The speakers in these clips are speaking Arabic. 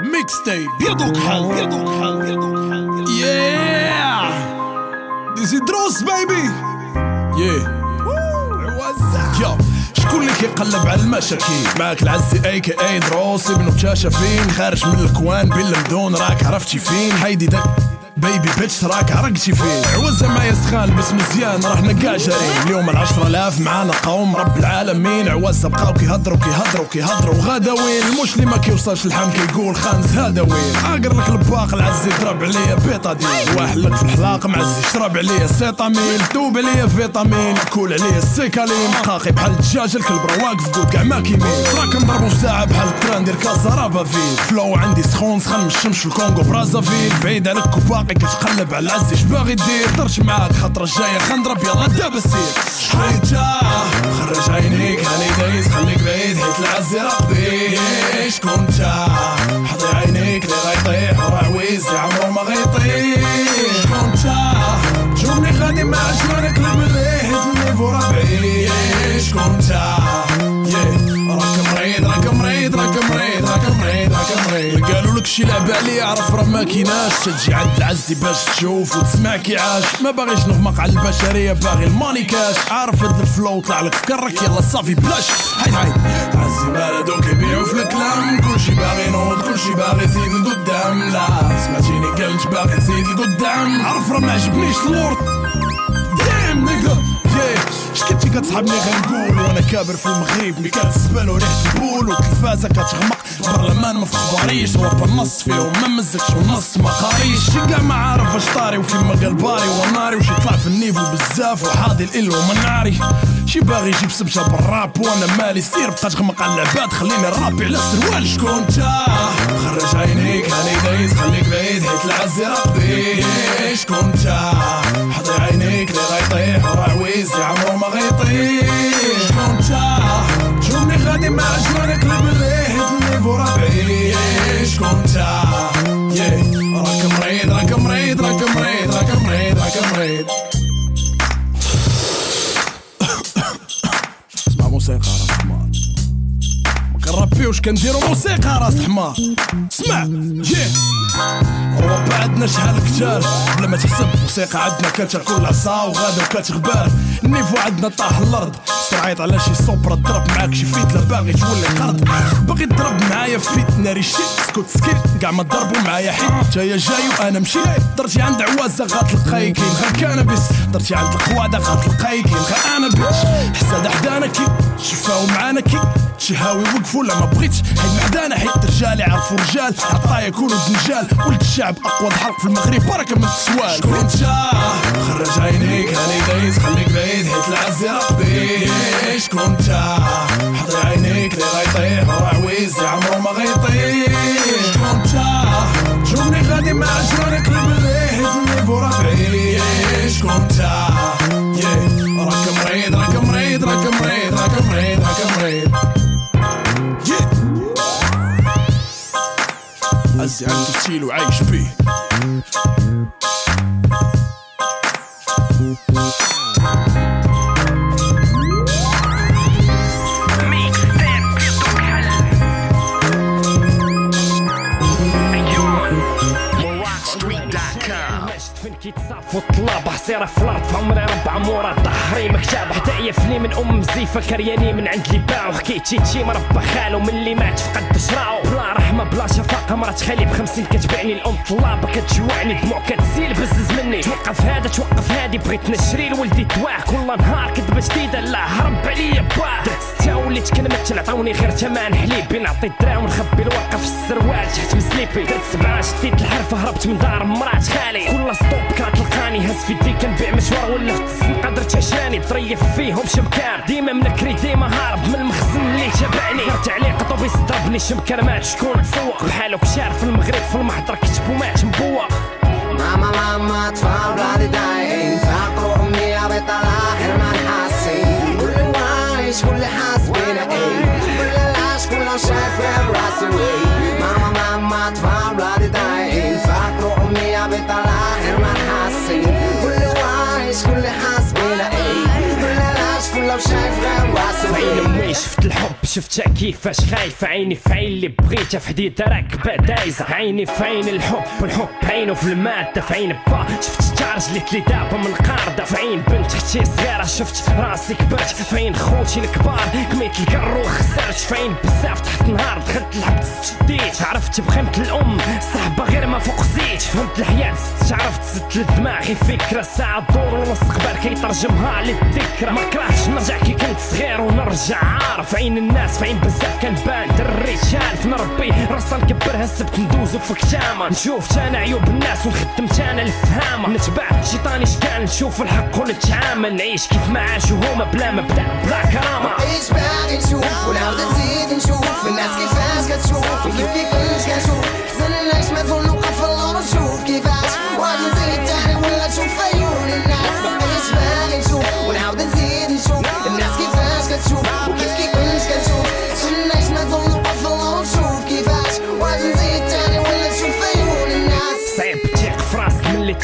Mixtape, يدك حل يدك حل يدك حل Yeah. This is Dross baby. Yeah. Yo. شكون اللي كيقلب على المشاكل؟ معاك العزي اي كي اي دروس ابن فين؟ خارج من الكوان بالمدون راك عرفتي فين؟ حيدي داك بيبي بيتش راك عرقتي فيه عوزة ما يسخان بس مزيان رحنا كاع جارين اليوم العشرة الاف معانا قوم رب العالمين. عوزة بقاو كيهضروا كيهضروا كيهضروا غدا وين؟ المش اللي ما كيوصلش الحام كيقول خانز هذا وين؟ اقر لك الباق العزي ضرب عليا بيطادين. واحد لك في الحلاق معزي شرب عليا سيتامين دوب عليا فيتامين كول عليا السيكالين قاقي بحال الدجاج الكلب واقف قود كاع ما كيمين. راك نضربو ساعة بحال التران ديال كازا فيل فلو عندي سخون سخن من الشمس في الكونغو برازافيل. بعيد عليك كوباق باقي كتقلب على اش باغي دير طرش معاك خطرة جاية. خنضرب يلا دابا سير شحال خرج عينيك هاني دايز خليك بعيد. حيت العز ربي. شكون جا؟ حضي عينيك لي غيطيح وراه عويز عمرو ما غيطيح. شكون جا؟ جوني غادي مع جوانك المليح النيفو ربعي شكون جا؟ راك مريض راك مريض راك مريض راك شي لعبه علي عرف راه ما كيناش تجي عند العزي باش تشوف وتسمع كي عاش. ما باغيش نغمق على البشرية باغي الماني كاش. عارف هاد الفلو طلع لك فكرك يلا صافي بلاش. هاي هاي. عزي مالدو كيبيعوا في الكلام. كلشي باغي نوض كلشي باغي يزيد لقدام لا سمعتيني قلت باغي يزيد لقدام عرف راه ما عجبنيش اللورد دام نيجا شكنتي كتصحابني غنقول وأنا كابر في المغرب مي كتسبل وريحة البول والتلفازة كتغمق برلمان ما فخباريش هو بالنص فيهم ما مزكش ونص ما قاريش شي كاع ما عارف اش طاري وكيما قال باري وناري وشي طلع في النيفو بزاف وحاضي الإل ومن ناري شي باغي يجيب سبجة بالراب وأنا مالي سير بقى تغمق على العباد خليني الرابي على السروال شكون جا خرج عينيك هاني دايز خليك بعيد حيت العز ربي شكون جا يا عمرو ما غيطيح شكون جا جوني غادي مع جوانك المليح النيفو ربعي شكون جا راك مريض راك مريض راك مريض راك مريض راك مريض. اسمع موسيقى. ما كنربيوش كنديرو موسيقى؟ راس حمار. اسمع. جي. اوروبا عندنا شحال كتار. بلا ما تحسب موسيقى عندنا كتاكل عصا وغادا وكتغبار النيفو عندنا طاح الأرض. سرعيط على شي صوبرا ضرب معاك شي فيت باغي تولي قرض. باغي تضرب معايا فيت ناري شي سكوت سكيت. كاع ما ضربوا معايا حيت. جاية جاي وأنا مشيت. درتي عند عوازة غاتلقاي كاين. غير كانابيس درتي عند القوادة غاتلقاي كاين. غير أنا بيتش حساد حدانا كي. شفاو معانا كي. شهاوي وقفوا لا ما بغيتش. حيت معدانا حيت رجال يعرفوا رجال. عطايا يكونوا دنجال ولد الشعب أقوى حرق في المغرب. بركة من السوال. شكون جا خرج عينيك هاني دايز خليك بعيد. حيت العز ربي. شكون جا حضي عينيك لي غيطيح وراه عويز عمرو ما غيطيح شكون جا جوني غادي مع جوانك المليح النيفو ربعي شكون جا عزي على التسجيل وعايش بيه وطلاب حصيرة في الأرض في عمري ربع مورا ظهري مكتاب حتى فلي من أم زيفة كرياني من عند لي باعو حكيت شي تشي مربى خالو من اللي مات فقد شراو. بلا رحمة بلا شفاقة مرات خالي بخمسين كتبعني الأم طلابة كتجوعني دموع كتسيل بزز مني. توقف هذا توقف هادي بغيت نشري لولدي تواه كل نهار كذبة جديدة لا هرب عليا باه درت ستة وليت كلمة عطوني غير تمان حليبي. نعطي الدراهم ونخبي الورقة في السروال تحت مسليبي درت سبعة شديت الحرف هربت من دار مرات خالي. كل ستوب كتلقاني هز في يدي كنبيع مشوار ولا في درت عشاني طريف فيهم شمكار. ديما منكري ديما هارب من المخزن اللي تبعني درت عليه قطوبيس ضربني شمكار. مات شكون تسوق؟ بحالو كشار في المغرب في المحضر كتبو مات مبوق. ماما ماما اطفال بلادي دايين عين شفت الحب شفتها كيفاش خايفة. عيني في عين اللي بغيتها في حديدة راكبة دايزة عيني في عين الحب والحب عينه في المادة. في عين با شفت تارج اللي دابا من قاردة في عين بنت أختي صغيرة شفت راسي كبرت. في عين خوتي الكبار كميت الكرو خسرت. في عين بزاف تحت النهار دخلت لعبت شديت عرفت بقيمة الأم صحبة غير ما فوق زيت. فهمت الحياة عرفت زدت لدماغي فكرة ساعة دور والمستقبل كيترجمها للذكرى. ما كرهتش نرجع كي كنت صغير ونرجع. عارف عين الناس؟ في عين بزاف كان بان. دري شالف نربي راسا نكبرها السبت ندوزو في كتامة نشوف أنا عيوب الناس ونخدم أنا الفهامة نتبع شيطاني شكان نشوف الحق ونتعامل نعيش كيف ما عاشوا هما بلا مبدأ بلا كرامة. عيش باغي نشوف ونعاود نزيد نشوف. الناس كيفاش كتشوف وكيف كيفاش كنشوف حسن العيش ما تظن نوقف في اللور نشوف كيفاش واش نزيد تاني ولا نشوف عيون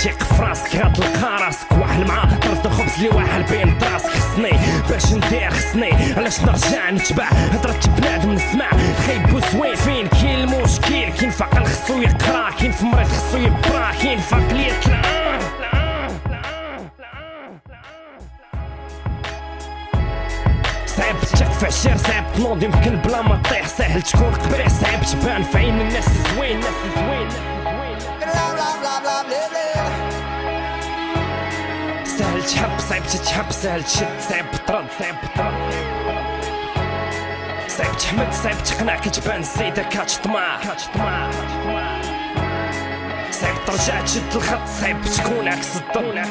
تيق في راسك غتلقى راسك واحد مع طرف الخبز اللي واحد بين راسك خصني باش ندير خصني علاش نرجع نتبع؟ هضرة بنادم نسمع خايب وزوين فين؟ كاين المشكل كاين عقل خصو يقرا كاين في مريض خصو يبرا كاين عقل يطلع صعيب تثق في عشير صعيب تنوض يمكن بلا ما تطيح. ساهل تكون قبيح صعيب تبان في عين الناس زوين الناس زوين. صعيب تتحب سهل تشد صعيب ترد صعيب ترد صعيب تحمد صعيب تقنع كتبان الزايدة كتطمع كتطمع صعيب ترجع تشد الخط صعيب تكون عكس الضل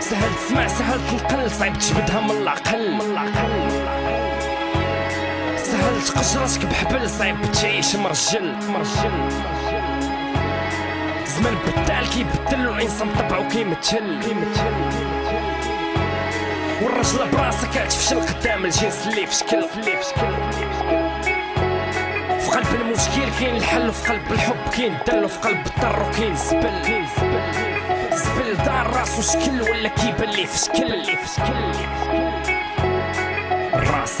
سهل تسمع سهل تنقل صعيب تجبدها من العقل. من العقل سهل تقش راسك بحبل صعيب تعيش مرجل مرجل. زمان بدال كيبدل طبعو كيمثل كيمثل والرجلة براسها كتفشل قدام الجنس اللي في شكل في في قلب المشكل كاين الحل وفي قلب الحب كاين الدل وفي قلب الضر وكاين الزبل. زبل دار راسو شكل ولا كيبان ليه في شكل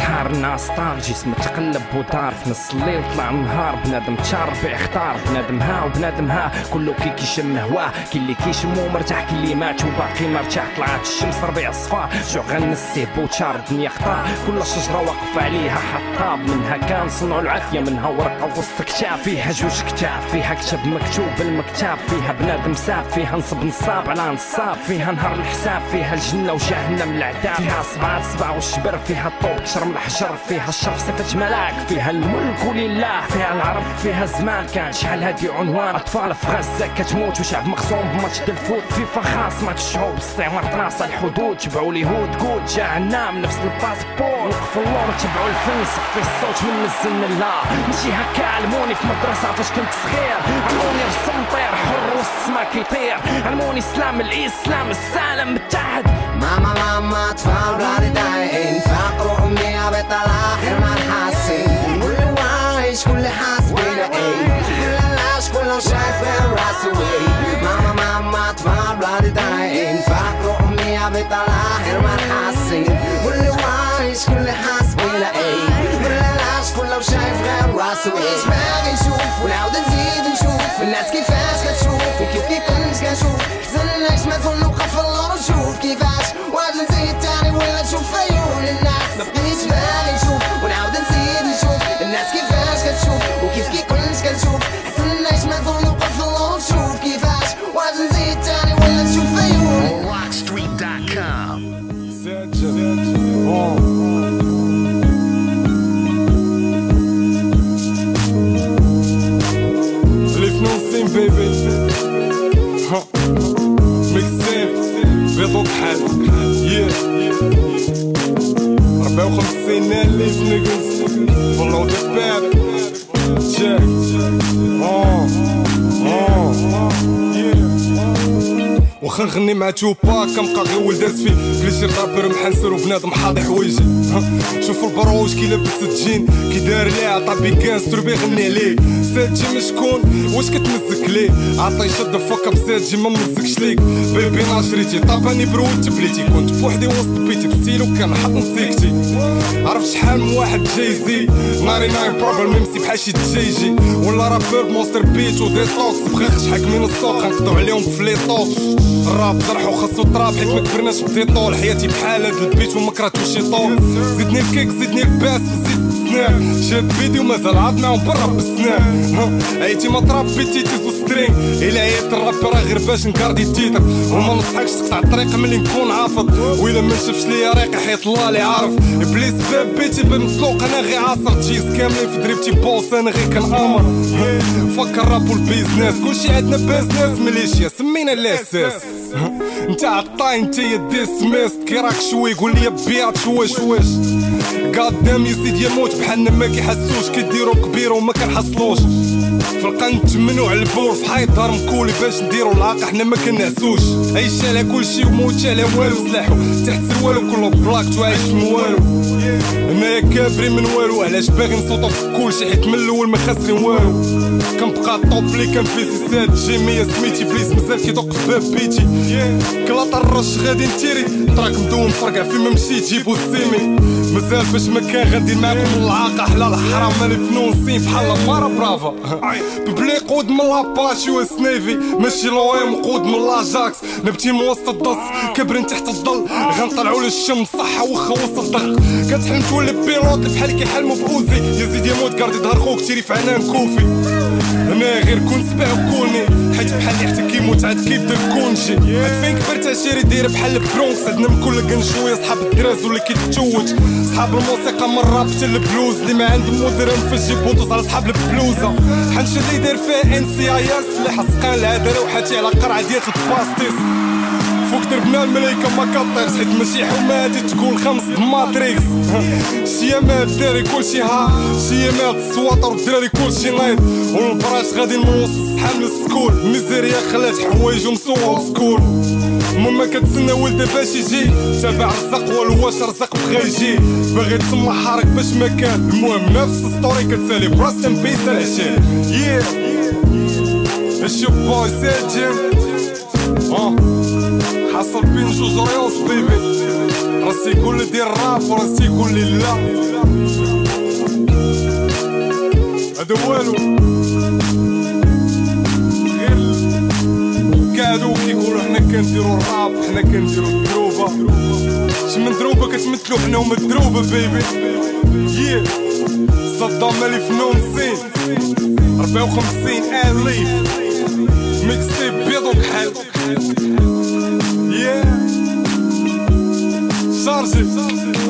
اللي في شكل الراس حار الناس طار جسم تقلب ودار في نص الليل طلع النهار بنادم تشارب اختار بنادم ها وبنادم ها كله كي كيشم هواه كي اللي كيشمو مرتاح كي اللي مات وباقي مرتاح طلعت الشمس ربيع صفار جوع غنسيه بوتشار الدنيا خطا كل شجره واقف عليها حطاب منها كان صنعوا العافية منها ورقة وسط كتاب فيها جوج كتاب فيها كتاب مكتوب بالمكتاب فيها بنادم ساب فيها نصب نصاب على نصاب فيها نهار الحساب فيها الجنة وجهنم العذاب فيها صبعات صبع والشبر فيها الطوب كشرم الحجر فيها الشرف صفة ملاك فيها الملك ولله فيها العرب فيها الزمان. كان شحال هادي عنوان. أطفال في غزة كتموت وشعب مخصوم ب match ال foot. فيفا خاص ماتش الشعوب استعمار طراس الحدود. تبعوا اليهود كود جهنم نفس ال passeport. وقفوا اللور تبعوا الفن صفي الصوت من الزن لا. ماشي هكا علموني في مدرسة فاش كنت صغير. علموني رسم طير حر وسط السما كيطير علموني إسلام الإسلام السالم. متحد ماما ماما اطفال بلادي دايقين فقروا امي عبيط الآخر ما نحاسين كل واعيش كل حاس بينا إيه كل العيش كله شايف غير راسه إيه ماما ماما اطفال بلادي دايقين فقروا إيه باغي نشوف ونعاود نزيد نشوف الناس كيفاش كتشوف وكيف كيفاش كنشوف حزن العيش ما تظن نوقف في اللور نشوف كيفاش واش نزيد تاني ولا نشوف عيون الناس ما بقيتش باغي نشوف ونعاود نزيد نشوف الناس كيفاش كتشوف وكيف كيفاش كنشوف حزن العيش ما تظن نوقف في اللور نشوف كيفاش واش نزيد تاني ولا نشوف عيون Rockstreet.com. الفلوسين واخا نغني مع توبا كنبقى غير ولد فيه كليشي رابر محنسر وبنادم حاضي حوايجي. شوفوا البروج كي لابس الجين. كي دار ليه عطا بيكان ستروبي غني عليه. ساتجي مشكون واش كتمزك ليه؟ عطي شد فوق بساتجي ما مزكش ليك. بيبي ناشريتي طاباني برود تبليتي كنت بوحدي وسط بيتي بستيلو كان حط نسيكتي عرفت شحال من واحد جايزي؟ ناري ناين بروبل ميمسي بحال شي جي ولا رابر مونستر بيت ودي توكس بخيخ حاكمين السوق غنقضوا عليهم بفلي توكس الراب جرحو خاصو طراب حيت ما كبرناش بدي طول حياتي بحال هاد البيت وما كرهتوش شي طول. زيدني الكيك زيدني الباس وزيد السنان شاد بيدي ومازال معاهم برا بالسنان عيتي ما تربيتي تيزو سترينغ. إلا عيات الراب راه غير باش نكاردي التيتر وما نصحكش تقطع الطريق ملي نكون عافض وإلا ما نشوفش ليا ريقي حيت الله اللي عارف. إبليس باب بيتي بمطلوق أنا غير عاصر تشيز كاملين في دريبتي بوس. أنا غير كنامر فكر راب والبيزنس. كلشي عندنا بيزنس. ميليشيا سمينا الاساس انت عطاي انت يا ديسميس كي راك شوي قول لي بيات شويش واش قدام يزيد يموت بحالنا ما كيحسوش كيديرو كبير وما كنحصلوش في القنت منو على البور في حيط دار مكولي باش نديرو العاق حنا ما كنعسوش عيش على كلشي وموت على والو سلاحو تحت سروالو كله بلاك تعيش والو أنا كابري من والو علاش باغي نصوتو في كلشي حيت من الأول ما خاسرين والو كنبقى طوب لي كان في سيسات جيمية سميتي بليس مازال كيدق في باب بيتي كلا طرش غادي نتيري تراك مدوم فرقع فيما مشيت جيبو السيمي مازال باش ما كان غندير معاكم العاقة حلال حرام مالي فنون سين بحال مارا برافا ببلي قود من لاباشي وسنيفي ماشي لويم قود من لاجاكس نبتي من وسط الدص كبرين تحت الظل غنطلعو للشم صحة وخا وسط الضغط كتحلم تولي بيلوت بحال كيحلمو بوزي يزيد يموت كاردي ظهر خوك تيري في عنان كوفي أنا غير كون سبع وكوني حيت بحال اللي حتى كيموت عاد كيبدا الكونجي عاد فين كبرت عشيري داير بحال البرونكس عندنا من كل كان شوية صحاب الدراز ولا كيتجوج صحاب الموسيقى من الراب حتى البلوز. اللي ما عندهم مدير في بوطوس على صحاب البلوزة. حنشد اللي داير فيها ان سي اي اس اللي حسقان العداله وحاتي على قرعة ديال الباستيس. فوق دربنا الملايكة ما كطيرش. حيت ماشي حومة هادي تقول خمس. ماتريكس شيامات الدراري كلشي ها. شيامات السواطر الدراري كلشي نايض. والبراش غادي من وسط الصحاب للسكول ميزيريا خلات حوايج ومسوى وسكول ماما كتسنى ولدها باش يجي. تابع رزق والو واش رزق بغا يجي. باغي تسمى حارك باش ما كان. المهم نفس ستوري كتسالي. براست ان بيس العشاء ياه اشي بوي ساجم حصل بين جوج ريوس بيبي راسي يقول لي دير راب وراسي يقول لي لا هذا والو غير كادو كيقولوا حنا كنديرو الراب حنا كنديرو الدروبة شي من دروبة كتمثلو حنا هما الدروبة بيبي ياه صدام مالي فنون سين 54 الف ميكس تيب بيضو كحل Yeah. Chargé.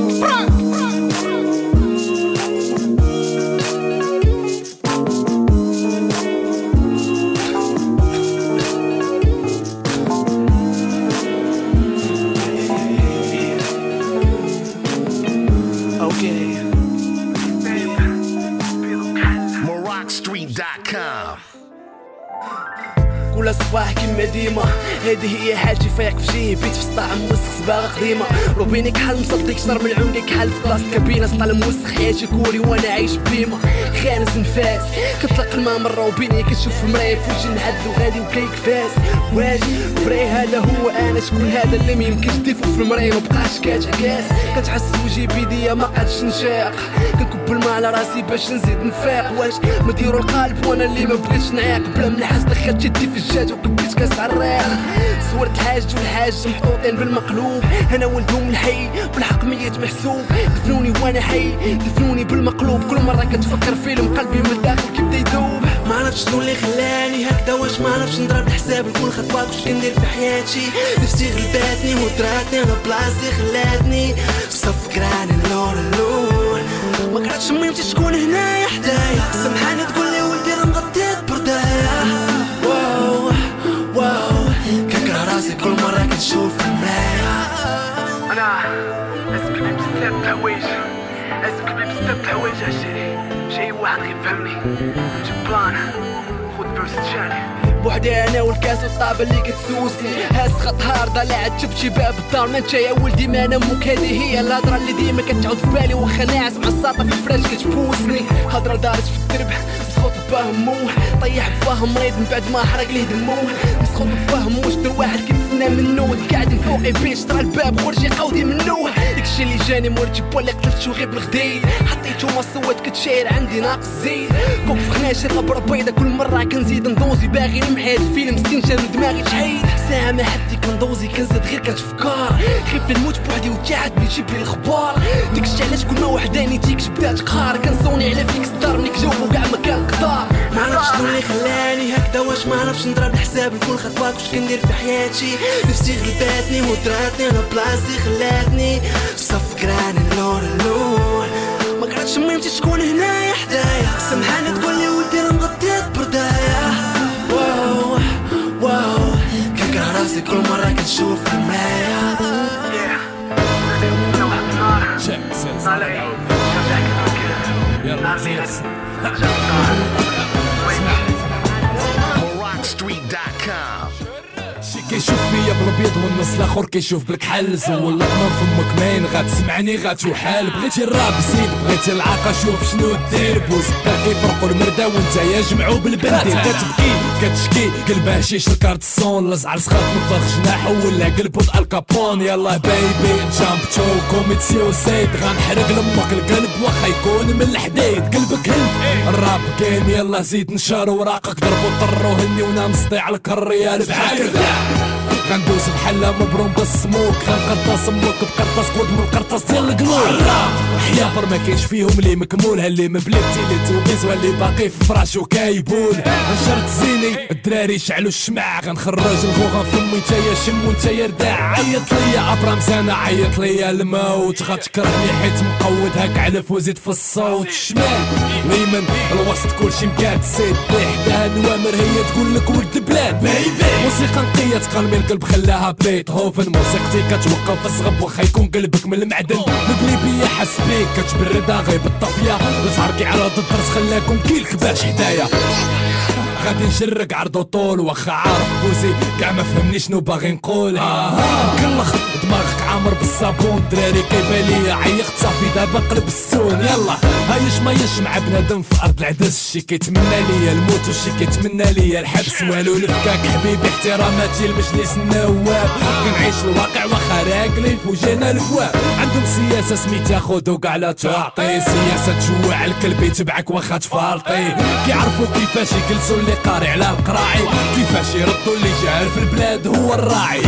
هذه هي حالتي فايق في شي بيت في سطاع موسخ صباغه قديمة. روبيني كحل مصدق شطر من عنقك كحل في بلاصه كابينة. سطال موسخ حياتي كوري وأنا عايش بليمه خانس نفاس. كطلق الماء مره وبيني كتشوف المرايه في وجه نحد وغادي وكيك فاس واجي فري هذا هو؟ أنا شكون هذا اللي ما يمكنش تفو في المرايه ما بقاش كاتعكاس كتحس وجهي بيديا ما قادش نشاق. كنكب الماء على راسي باش نزيد نفاق. واش ما ديرو القلب وأنا اللي ما بغيتش نعاق بلا ملحس دخلت يدي في الجاج وكبيت كاس عراق. صورة الحاج والحاج محطوطين بالمقلوب. أنا ولدهم الحي بالحق ميت محسوب. دفنوني وأنا حي دفنوني بالمقلوب. كل مرة كتفكر فيلم قلبي من الداخل كيبدا يدوب. ما عرفتش شنو اللي خلاني هكذا. واش ما عرفتش نضرب الحساب لكل خطوة واش كندير في حياتي. نفسي غلباتني ودراتني أنا بلاصتي خلاتني. صف كراني اللون اللون ما كرهتش ميمتي تكون هنايا حدايا. سامحاني تقول لي ولدي راه مغطيت بردايا. واو واو. كنكره راسي كل مرة كنشوف في المرايا. أنا اسمك بي بزاف الحوايج. اسمك بي بزاف الحوايج عشيري. شي واحد غيفهمني نجيب بوحدي أنا والكاس والطابة اللي كتسوسني. هاس خط هارده لا عاد تبكي باب الدار. ما انت يا ولدي؟ ما أنا أمك هذه هي الهضرة اللي ديما كتعود في بالي واخا ناعس مع الساطة في الفراش كتبوسني. هضرة دارت في الدرب. باه مو طيح باه مريض من بعد ما حرق ليه دمو. مسخوط باه مو شدر واحد كنتسنى منو. قاعد من فوقي بيش طرا الباب خرج يقاودي منو داكشي اللي جاني مرتب ولا قتلت غير بالغديد حطيتو ما صوت كتشاير عندي ناقص زيد كوك في خناشر الابره بيضا كل مرة كنزيد ندوزي باغي نمحي الفيلم استنشان ودماغي تحيد. ساعة ما حدي كندوزي كنزيد غير كنتفكر خيف نموت بوحدي وتعاد بيجيب لي الخبار. داكشي علاش كل ما وحداني تيكش بدات قهار كنصوني على فيك ستار عرفتش نضرب الحساب لكل خطوة واش كندير في حياتي. نفسي غلباتني ودراتني أنا بلاصتي خلاتني. صف كراني اللور اللور ما قعدتش ميمتي تكون هنايا حدايا. سمحاني تقول لي ولدي أنا مغطيت بردايا. واو واو. كنكره راسي كل مرة كنشوف في المرايا نفكر يلا Street.com. كيشوف فيا بالابيض والنص الآخر كيشوف بالكحل. زول القمر فمك ماين غتسمعني غتوحال بغيتي الراب زيد بغيتي العاقة شوف شنو دير. بوزكا كيفرقوا المردة وانت يا جمعوا بالبنديل كتبكي كتشكي قلبها شيش الصون لزعر سخاط مفرخ جناحه ولا قلبو الكابون. يلا بيبي جامب تو كوميتسيو سيد غنحرق لمك القلب واخا يكون من الحديد. قلبك هند. الراب جيم يلا زيد نشار وراقك. ضربو طرو هني وأنا نسطيع على الريال بحال غندوز بحال مبروم بالسموك. غنقرطاس أمك بقرطاس قود من القرطاس ديال القلوب. حيابر ما كاينش فيهم اللي مكمول اللي مبلبتي اللي توبيز واللي باقي في فراشو كايبول نشرت زيني الدراري شعلوا الشمع غنخرج الغو غنفمو نتايا شمو نتايا رداع. عيط ليا أبرام سنة عيط ليا الموت. غتكرهني حيت مقود هاك علف وزيد في الصوت. الشمال اليمن الوسط كلشي مقاد. سيد حداها نوامر هي تقول لك ولد بلاد. موسيقى نقية تقلمي القلب خلاها بيتهوفن. موسيقتي كتوقف الصغب واخا يكون قلبك من المعدن. مبلي بيا حس بيك كتبردها غير بالطفية وتعركي على ضد الدرس خلاكم كيلك باش حدايا غادي نشرق عرض طول واخا عارف بوزي كاع ما فهمني شنو باغي نقول. كلخ دماغك عامر بالصابون دراري كيبالي عيقت صافي دابا قلب السون. يلا هايش ما يجمع بنادم في أرض العدس شي كيتمنى ليا الموت وشي كيتمنى ليا الحبس. والو الفكاك حبيبي احتراماتي لمجلس النواب. كنعيش الواقع واخا راقلين في وجهنا البواب عندهم سياسة سميتها خذ كاع لا تعطي سياسة تجوع الكلب يتبعك واخا تفالطي كيعرفوا كيفاش يجلسوا اللي قاري على القراعي كيفاش يردوا اللي جاهل في البلاد هو الراعي.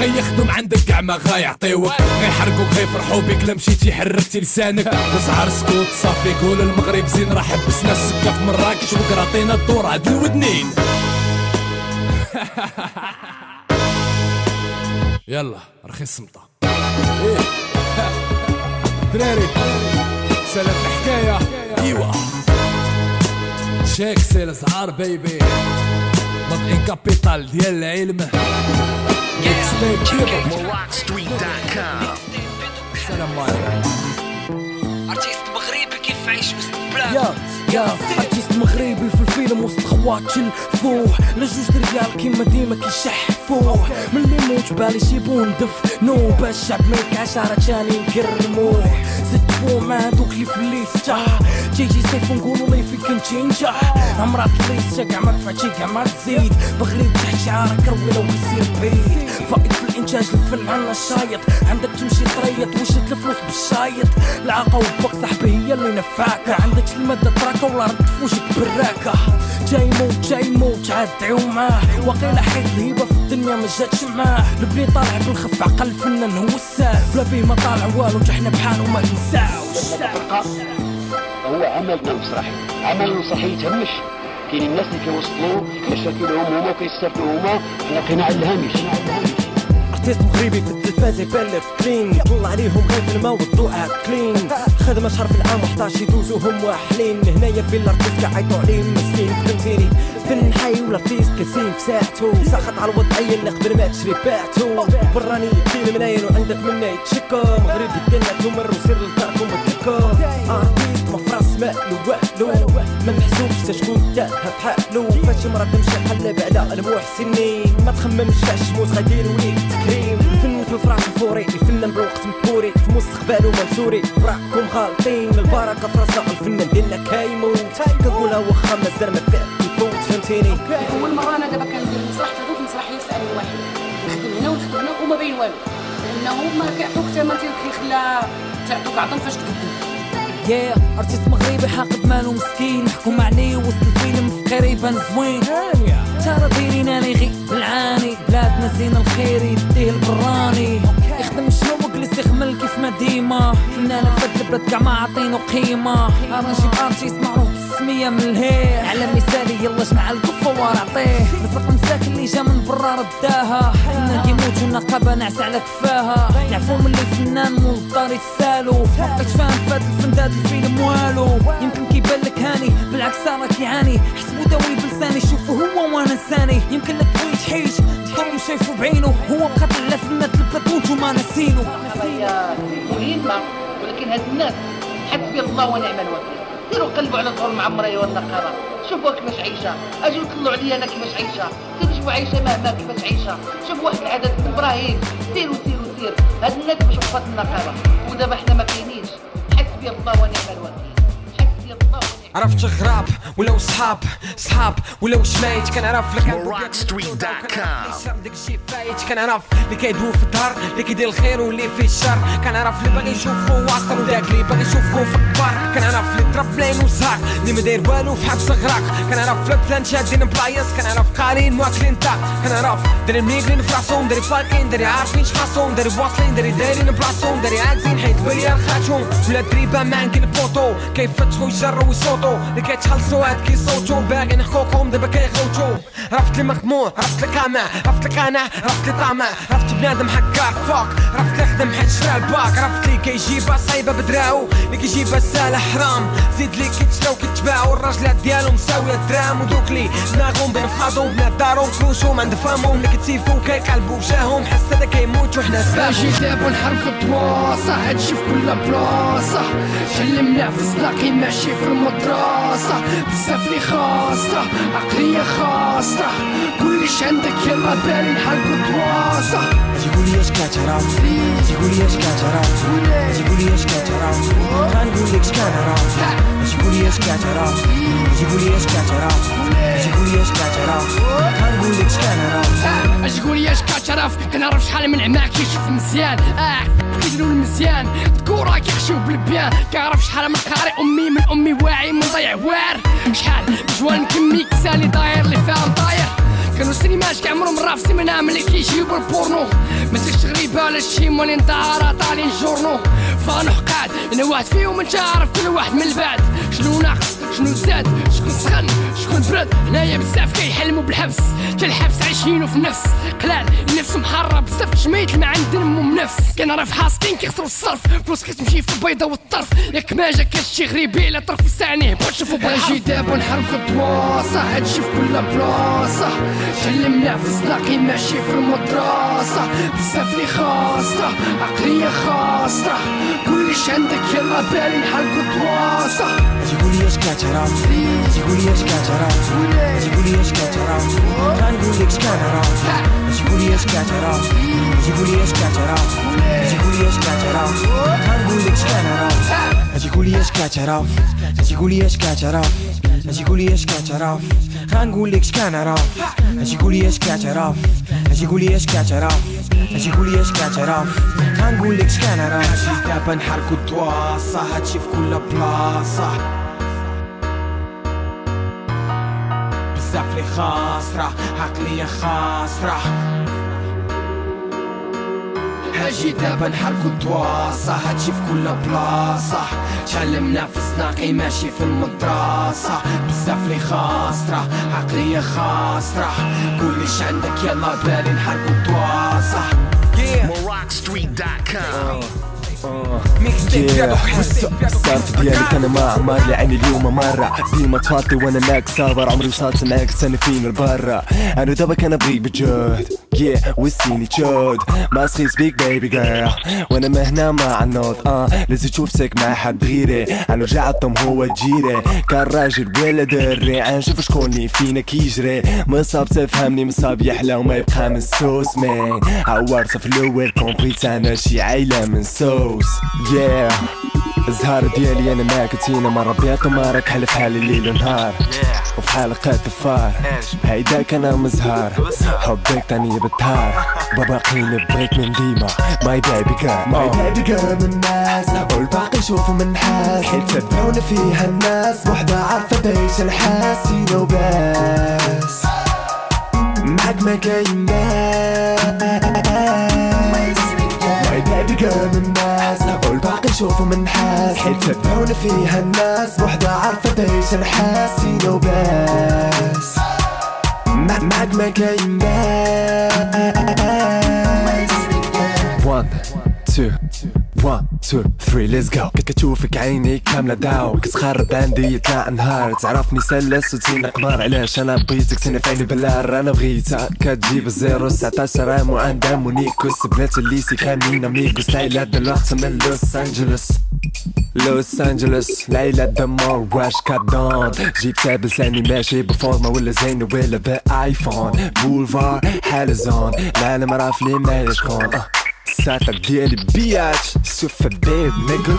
غيخدم عندك كاع ما غيعطيوك غيحرقوك غيفرحوا بك. لا مشيتي حركتي لسانك. وسعر سكوت صافي قول المغرب زين راه حبسنا السكة في مراكش وقراطينا الدور هاد الودنين. يلا رخي السمطه إيه. دراري. سالت الحكاية. ايوا. شيك سي الزهار بيبي ناطقين كابيتال ديال العلم. السلام عليكم. أرتيست مغربي كيف عايش وسط يا يا. أرتيست مغربي في الفيلم وسط خوات الفوح لجوج رجال كيما ديما كيشحفوه. ملي موت بالي شيبون دف نو باش الشعب ما يكعش راه تاني نكرموه. مع دوك اللي في الليستا تيجي سيف نقولوا لي في كنت ينجح عمرات الليستا كاع ما دفعتي كاع ما تزيد مغرب تحت شعارك روي لو يصير بعيد فائد في الانتاج الفن عنا الشايط عندك تمشي تريط وش الفلوس بالشايط العاقة وبك صاحبي هي اللي نفاكة عندك المادة تراكة ولا رد فوجك براكة جاي موت جاي موت عاد تعيو معاه وقيل حيت الهيبة في الدنيا ما جاتش معاه البني طالع بالخف عقل الفنان هو الساس. بلا بيه ما طالع والو جحنا بحاله ما نساوش هو عمل مسرحي عمل مسرحي يتهمش. كاين الناس اللي كيوصلوا مشاكلهم هما وكيستافدوا هما. حنا بقينا على الهامش ارتيست مغربي في التلفاز يبان كلين يطلع عليهم غير الماء والضوء كلين خدمة شهر في العام 11 يدوزوا هم واحلين. هنايا في الأرتيست كيعيطوا عليه مسكين. فهمتيني فن حي ولا فيس كاسين. في ساحته ساخط على الوضعية اللي قبل ما تشري باعته براني يدير مناين وعندك منا يتشكى. مغربي الدنيا تمر وسير لداركم بالدكة أرتيست ما فراس مالو وألو. ما محسوبش تا شكون داها بحالو فاش مرة تمشي قلب على المحسنين ما تخممش فاش موت غيديروا ليك تكريم الفن في الفراش الفوري. الفنان بالوقت مبوري. في مستقبله منصوري راكم غالطين. البركة في راسنا الفنان ديالنا كايموت كنقولها واخا مازال ما فات يفوت فهمتيني؟ أول مرة أنا دابا كندير المسرح تدوك المسرح يسال واحد. نخدم هنا وما باين والو. لأنه ما كيعطوك ثمن كيخلى تعطوك عظم فاش تقدم يا ارتيست مغربي حاقد مالو مسكين حكم عليه وسط الفيلم في قريبا زوين ترى دايرين أنا غي بالعاني بلادنا زين الخير يديه البراني يخدم شنو مجلس يخمل كيف ما ديما فنان فد البلاد كاع ما عاطينو قيمة أنا نجيب ارتيست معروف بالسمية من الهير على مثالي يلا جمع الكفة ورعطيه رزق مساكن اللي جا من برا رداها. فنان كيموت والنقابة نعسى على كفاها. نعرفو من اللي فنان مول الدار يتسالو مبقيتش فاهم فهاد الفن داد الفيلم والو يمكن كيبان لك هاني بالعكس راه كيعاني حسبو داوي بلساني شوفو هو وأنا نساني. يمكن لك بغيت حيج ضرب شايفو بعينو. هو قتل على فنات البلاد وانتوما ناسينو هي مهمة ولكن هاد الناس حسبي الله ونعم الوكيل. ديروا قلبوا على ظهور معمرية والنقابة. شوفوا كيفاش عايشة. اجيو طلعوا عليا أنا كيفاش عايشة. سير شوفوا عايشة مهما كيفاش عايشة. شوفوا واحد العدد إبراهيم. سيروا سيروا سير هاد الناس باش وقفات النقابة. ودابا حنا ما كاينينش. حسبي الله ونعم الوكيل. عرفت غراب ولاو صحاب صحاب ولاو شمايت. كنعرف لك. داك فايت. كنعرف اللي كيدوي في الدار اللي كيدير الخير واللي فيه الشر. كنعرف اللي باغي يشوف خو واصل وداك اللي باغي يشوف خو في الكبار كنعرف اللي ضرب بلاين وزهر اللي ما داير والو في حبس غراق. كنعرف فلوك بلان شادين بلايص. كنعرف قارين مواكلين تا كنعرف داري ميغلين في راسهم داري فالقين داري عارفين شخاصهم داري واصلين داري دايرين بلاصتهم داري عاكسين حيت بالي رخاتهم ولا دريبه ما عندي البوطو كيفتحوا يجروا ويصوتوا اللي كيتخلصوا عاد كيصوتوا باغي نحكوكم دابا كيغوتوا عرفت لي مغمور عرفت لي قامع عرفت لي قانع عرفت لي طامع عرفت بنادم هكار فوق عرفت لي خدم حيت شرا الباك عرفت لي كيجيبها صايبه بدراو اللي كيجيبها سهله حرام زيد لي كيتشراو كيتباعوا الراجلات ديالهم مساويه درام ودوك لي دماغهم بين فخاضهم بنات دارهم فلوسهم عند فامهم اللي كتسيفوا كيقلبوا وجاهم حس هذا كيموت وحنا سباهم باجي دابا نحركو الدواسة هادشي في كل بلاصة علمنا في صداقي ماشي في المدرسة راست سفری خواست عقلی خواستا گویشنده که ما برین هر کدواستا تقول لي اش كتعرف تقول لي اش كتعرف تقول لي اش كتعرف غنقول لك اش كنعرف تقول لي اش كتعرف تقول لي اش كتعرف تقول لي اش كتعرف غنقول لك اش مزيان آه كيجنو المزيان بالبيان كنعرف شحال من قاري امي من امي واعي من ضيع شحال جوان كمي كسالي داير اللي فيها مطاير كانوا سينماش كعمرهم رافسي منها ملي كيجيبوا البورنو. ما غريبة ولا شي مولين دارا طالين جورنو. فانو حقاد أنا واحد فيهم أنت عارف كل واحد من البعد. شنو ناقص؟ شنو زاد؟ شكون سخن؟ شكون برد هنايا بزاف كيحلموا بالحبس. تا الحبس عايشينو في النفس. قلال النفس محرة بزاف تجميت ما عند دمهم نفس كنعرف حاصلين كيخسروا الصرف. فلوس كتمشي في البيضة والطرف. ياك ما جا كتشي غريبي لا طرف لسانه بغا تشوفو باجي دابا نحركو الدواسة هادشي في كل بلاصة. تعلمنا في صداقي ماشي في المدرسة. بزاف لي خاصة عقلية خاصة. كلش عندك يلا بالي نحركو الدواسة تقول لي اش كتعرف تقول لي اش كتعرف تقول لي اش كتعرف غنقول لك اش كنعرف تقول لي اش كتعرف تقول لي اش كتعرف تقول لي اش كتعرف غنقول لك اش كنعرف تقول لي اش كتعرف تقول لي اش كتعرف تقول لي اش كتعرف غنقول لك اش كنعرف تقول لي اش كتعرف تقول لي اش كتعرف تقول لي اش كتعرف غنقول لك اش كنعرف دابا نحركو الدواسة هادشي في كل بلاصة بزاف لي خاسرة عقلية خاسرة. هاجي دابا نحركو الدواسة هادشي في كل بلاصة. تعلمنا في صناقي ماشي في المدرسة. بزاف لي خاسرة عقلية خاسرة. كلش عندك يلا بالي نحركو الدواسة MorackStreet.com. صارت ديالك أنا ما عمر لي عيني اليوم مرة ديما تفاطي وأنا معاك صابر عمري وصلت معاك سنة فين البرا أنا دابا كنبغيك بجهد yeah وسيني تشود ما سخيس بيك بيبي جيرل وأنا ما هنا مع النوض آه لازم شوفتك مع حد غيري. أنا رجع الطم هو جيري. كان راجل ولا دري عنشوف شكون اللي فينا كيجري. مصاب تفهمني مصاب يحلى وما يبقى من السوس مان عورت في الأول كومبريت أنا شي عيلة من سوس yeah. الزهار ديالي أنا ما كنتينا مرة بيض ومرة كحل في حالي ليل ونهار. وفي حلقة الفار. هيداك أنا مزهار حبك تاني بالدهار باقي نبغيك من ديما. ماي بيبي جيرل ماي بيبي جيرل من الناس. والباقي يشوفوا من حاس. حيت تبعوني فيها الناس. وحدة عارفة تعيش الحاس. وبس معك ما كاين ناس ماي بيبي جيرل من الناس. والباقي يشوفوا من حاس. حيت تبعوني فيها الناس وحدة عارفة تعيش الحاس. وبس معك ما كاين ناس One, two, one, two, three, let's go. كتشوفك عيني كاملة داو. كتخرب عندي يطلع نهار. تعرفني سلس وتزين قمر علاش أنا بغيتك تسنى في عيني بلار أنا بغيتها كتجيب الزيرو 19 عام وعندها مونيكوس بنات الليسي كاملين ميكوس العيلة الوقت من لوس أنجلوس. لوس أنجلوس. العيلة دمار واش كادون جيب لساني ماشي بفورمة ولا زين ولا بآيفون. بولفار حالزون العالم عرف لي ما شكون؟ أه. الساعة ديالي بياتش سوف بيب نيجل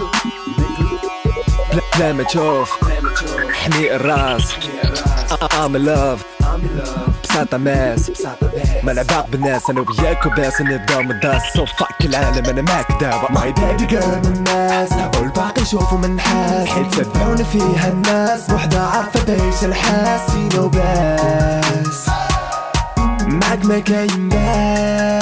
بلا, بلا ما تشوف. حمي الراس. In love. بساطة ماس. ما نعباق بالناس. أنا وياك وباس نبداو من داس سو فاك العالم أنا معك دابا ماي بيبي جيرل من الناس. والباقي يشوفوا من حاس. حيت تبعوني فيها الناس. وحدة عارفة تعيش الحاس. وبس معك ما كاين باس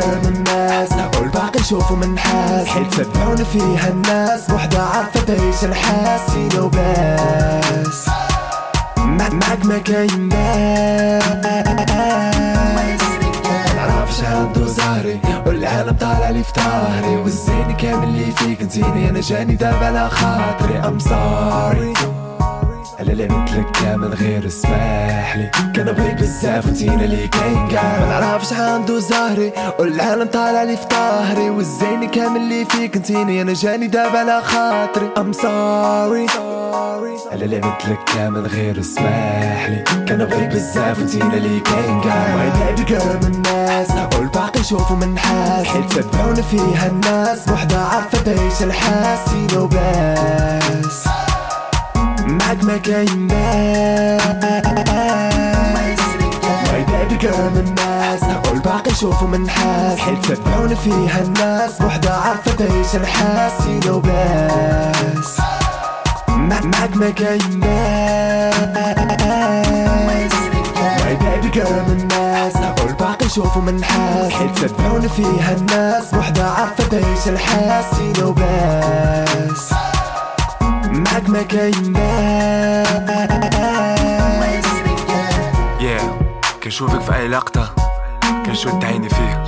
من الناس والباقي من حاس. حيت تبعوني فيها الناس وحدة عارفة تعيش الحاس. وبس معك ما كاين باس. منعرفش عنده زهري والعالم طالع لي في ظهري والزين كامل اللي فيك نسيني أنا جاني دابا على خاطري. I'm sorry اللي مثلك كامل غير اسمح لي. كان بغيك بزاف وتينا لي كاين كاع ما نعرفش عنده زهري والعالم طالع لي في ظهري والزين كامل اللي فيك نسيني أنا جاني دابا على خاطري. I'm sorry على اللي مثلك كامل غير اسمح لي. كان بغيك بزاف وتينا لي كاين كاع جيرل من الناس والباقي يشوفوا من حاس. حيت تبعوني فيها الناس وحدة عارفة تعيش الحاس. وبس معك ما. كاين ماي بيبي جيرل من الناس. والباقي يشوفوا من حاس. حيت تبعوني فيها الناس. وحدة عارفة تعيش الحاس. وبس معك ما كاين باس my baby من الناس. والباقي يشوفوا من حاس. حيت تبعوني فيها الناس. وحدة عارفة تعيش الحاس. وبس معك ما. كاين باس yeah. كنشوفك في أي لقطة. كنشد عيني فيك.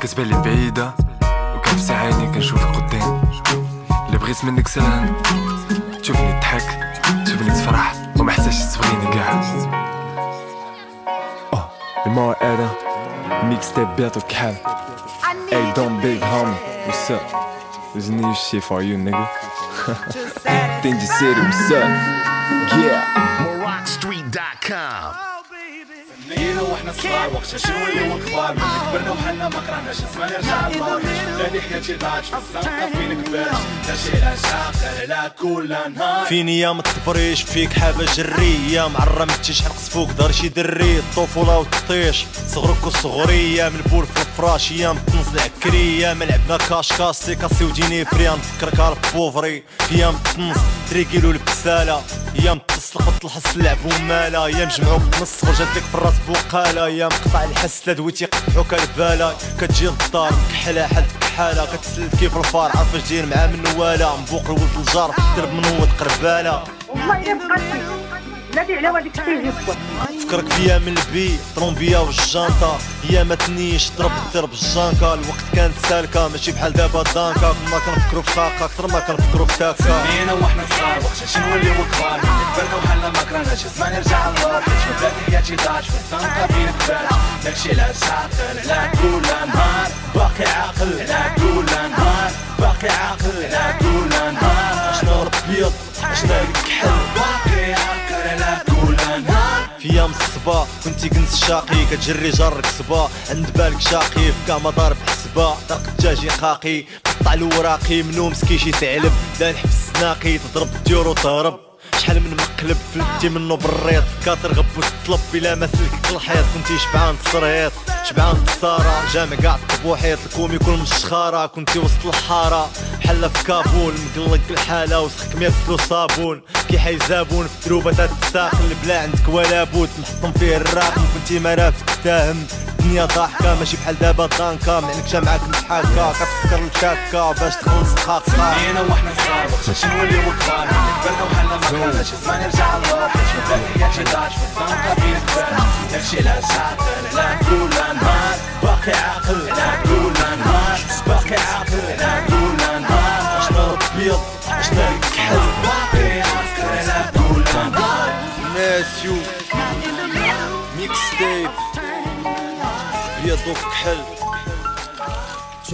كتبان لي بعيدة. وكنفسي عيني كنشوفك قدام. اللي بغيت منك سلام تشوفني تضحك. تشوفني تفرح. وما حتاش تبغيني كاع آه الموعد هذا ميكس تيب بياتو كحال Hey don't big homie what's up? There's new shit for you nigga. tem de ser um sun. Yeah. É MorrockStreet.com لينا وإحنا صغار وقتها شنو نوليو كبار. من كبرنا وحنا ما كرهناش نسمع نرجع لا حياتي ضاعت في الزنقه فين كبرت لا. شي لا شاقر لا كل نهار. فيني يا متكبريش فيك حنقص فوق دار شي دري. الطفولة والتطيش صغرك وصغرية من بول في الفراش يا متنص العكرية ما لعبنا كاش كاسي كاسي وديني فريا نفكرك على بوفري يا متنص تريكيلو البسالة يا متصل قط الحس لعبو مالا يا مجمعو بالنص خرجت لك في الراس بوقالة يا مقطع الحس لا دويتي قطعوك البالة كتجي للدار مكحلة حد كحالة كتسلد كيف الفار عارفاش داير معاه من والا. مبوق الولد الجار درب من ود قربالة. والله إلا بقى على الشيء فكرك فيا من البي طرومبيا والجانطة هي ما تنيش ضرب الدرب الجانكا الوقت كانت سالكة ماشي بحال دابا دانكا كنا كنفكرو في خاقة أكثر ما كنفكرو في تاكا سمينا وإحنا صغار وقت نوليو كبار. كبرنا وحنا ما كرهناش زمان نرجع للور حيت في بلادي حياتي ضاعت في الزنقة فين كبار داكشي علاش عاقل لا كل نهار. باقي عاقل لا كل نهار. باقي عاقل لا كل نهار. شنو رب بيض شنو الكحل باقي عاقل. في أيام الصبا كنتي كنت شاقي كتجري جرك صبا عند بالك شاقي في كاما ضارب حسبا طرق الدجاجي قاقي قطع الوراقي منو مسكي شي ثعلب لا الحبس السناقي تضرب الديور وتهرب. شحال من مقلب فلتي منو بالريط؟ كترغب وتطلب بلا ما سلكك الحيط كنتي شبعان تصريط شبعان تصارى جامع قاع الطبوحيط الكوم يكون من الشخارة. كنتي وسط الحارة بحال في كابول. مقلق الحالة وسخك ميرسلو صابون. كي حي زابون في دروبة تتساق اللي بلا عندك ولا بود محطم فيه الراقم كنتي مرافق تاهم الدنيا ضاحكة ماشي بحال دابا ضانكا معنكش معاك نتحاكا كتفكر الشاكا باش تكون سخاقة سمينا وإحنا صغار شي نوليو كبار. كبرنا وحنا ما كرهناش زمان نرجع للور حيت بلادي حياتي ضاعت في الزنقة فين كبار. داكشي علاش عاقل لا كل نهار. باقي عاقل لا كل نهار. باقي عاقل لا كل نهار. شنو البيض شنو الكحل. باقي عاقل لا كل نهار. ناسيو ميكس تيب بيض وكحل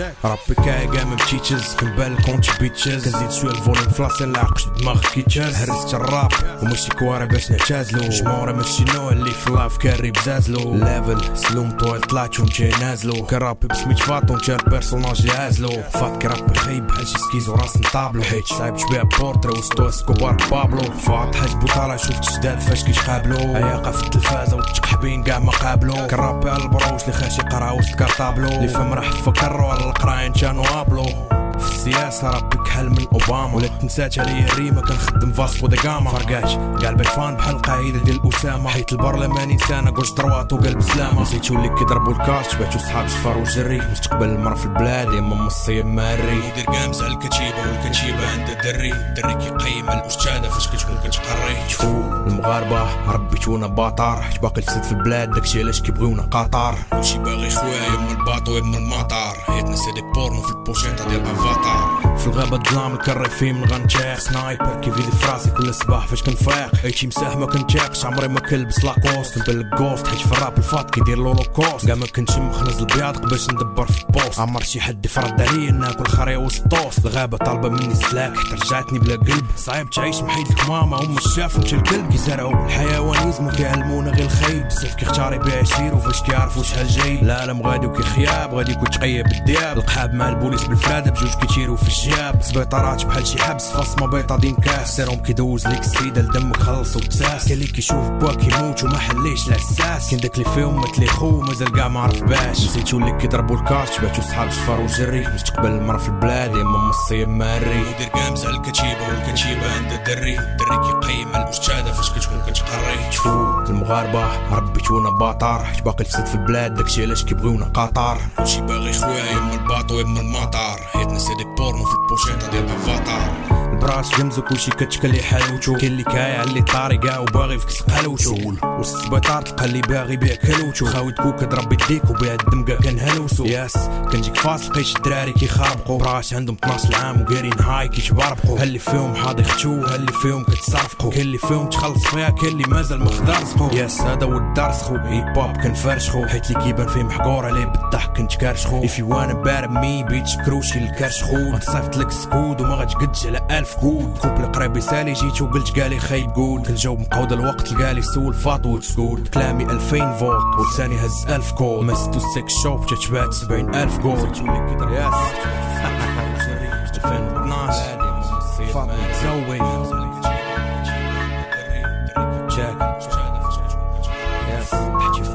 ربي كاع ما مشيتش في بالك كونت بيتشز كنزيد شوية الفوليوم فلاسي لاقش دماغك كيتشاز هرست الراب وماشي كوارا باش نعتازلو جمهورة ماشي نوع اللي في اللايف كاري بزازلو ليفل سلوم طويل طلعت ومشي نازلو كرابي بسميت فاتو مشى البيرسوناج يعازلو فات كرابي خايب بحال شي سكيزو راس نطابلو حيت صايب شبيه بورتري وسطو اسكوبار بابلو فات حاج بوطالة شفت جداد فاش كيتقابلو اياقا في التلفازة وتقحبين كاع ما قابلو كرابي على البروش اللي خاشي قرا وسط كارطابلو اللي فهم راح فكر القراين كانوا ابلو في السياسة ربي كحل من أوباما؟ ولا تنسات عليا الريمة كنخدم فاسكو دا جاما فرقاش كاع البيفان بحال القاعدة ديال أسامة. حيت البرلمان إنسان قوش دروات وقلب سلامة. نسيتو اللي كيضربوا الكاش باتو صحاب صفار وجري. مستقبل المرا في البلاد يا اما مصي يا الري ودير كامس على الكتيبة والكتيبة عندها دري دري كيقيم الأستاذة فاش كتكون كتقري. شوفو المغاربة ربيتونا باطار. حيت باقي الفساد في البلاد داكشي علاش كيبغيونا قطر كلشي باغي خويا يا اما الباطو يا اما المطار. حيت نسى دي بورنو في البوشيطة ديال افاتار في الغابة الظلام الكري فيه من غنتاخ سنايبر كيفيدي في راسي كل صباح فاش كنفيق ايتي مساح ما كنتاقش عمري ما كلبس لاكوست كنبلك كوست حيت في الراب الفات كيدير لولوكوست كاع ما كنتش مخنز البياض باش ندبر في بوست عمر شي حد يفرض عليا ناكل خريه وسط طوست الغابة طالبة مني سلاك حتى رجعتني بلا قلب. صعيب تعيش محيدك ماما هم شافوا انت الكلب. كيزرعوا الحيوانيزم وكيعلمونا غير الخيب. بزاف كيختاري بها عشير وفاش كيعرفوا شحال جاي العالم غادي وكيخياب غادي يكون تقيب بالدياب. القحاب مع البوليس بالفلادة بجوج كيتيروا في الجياب سبيطارات بحال شي حبس فاصمة بيضا دين كاس. سيرهم كيدوز ليك السيدة لدمك خلص وبساس. كاين اللي كيشوف بوا كيموت وما حليش العساس كاين داك اللي فيهم مات لي خو مازال كاع ما عرف باش. نسيتو اللي كيضربوا الكارت باتو صحاب صفار وجري. مستقبل المرا في البلاد يا أما مصي يا اما ودير كامس على الكتيبة والكتيبة عندها دري دري كيقيم على الاستاذة فاش كتكون كتقري شوفو المغاربة ربيتونا باطار. حيت باقي الفساد في البلاد داكشي علاش كيبغيونا قطر كلشي باغي خويا يا أما الباطو يا أما المطار. حيت دي بورنو في البوشيطة ديال افاتار البراس جمزو كلشي كتشكل حلوتو. كاين اللي كايع اللي طاري كاع وباغي في كسق حلوتو وسط السبيطار تلقى اللي باغي بيع كلوتو. خاوي كوكا ضرب يديك وبيع الدم كاع كنهلوسو. ياس. كنجيك فاصل لقيت الدراري كيخربقو. براس عندهم 12 عام وقارين هاي كيتبربقو هل اللي فيهم حاضي ختو؟ هل اللي فيهم كتصرفقو كاين اللي فيهم تخلص فيها كاين اللي مازال مخدرسقو ياس هذا هو الدرس خو هيب هوب كنفرشخو. حيت اللي كيبان فيه محقور عليه بالضحك كنت كارشخو if you wanna bad me بيتش كروشي الكرش صيفط لك سكود وما غتقدش على الف كود كوبل قريب يسالي جيت وقلت قالي خايب قول كنجاوب مقود الوقت لقالي سول فاط وتسكول كلامي 2000 فولت ولساني هز 1000 كول مستو السكس شوب تتبات 70000 جول ياس 2012 فاطمة تزوج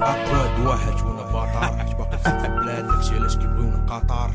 اقوى واحد ولا باطار حيت باقي في البلاد داكشي علاش كيبغيونا قطر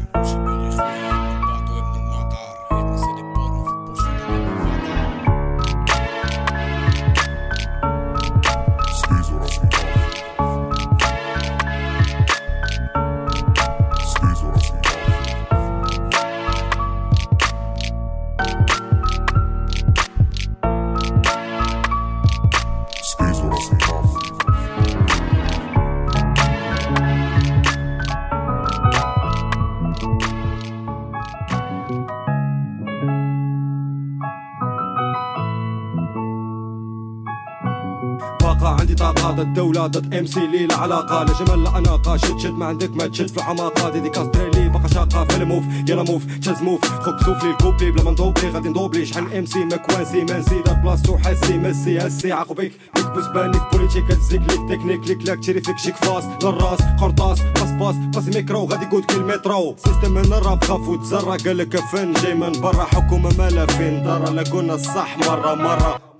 ضد ام سي لي لا علاقة لا اناقة شد شد ما عندك ما تشد في العماقة. ديديكاس دريلي بقى شاقة. في الموف يلا موف تشز موف. خوك سوفلي الكوبلي بلا ما ندوبلي غادي ندوبلي شحال ام سي مكوانسي مانسي دار بلاصتو حسي مسي هسي. عقبك ليك بوزبانك بوليتيك تزيك ليك تكنيك ليك لاك تشري فيك شيك فاس. للراس قرطاس باس باس باس ميكرو. غادي يقود كيلومترو سيستم من الراب خاف وتزرع قالك فن جاي من برا؟ حكومة مالا فين؟ دارا لا قلنا الصح مرة مرة.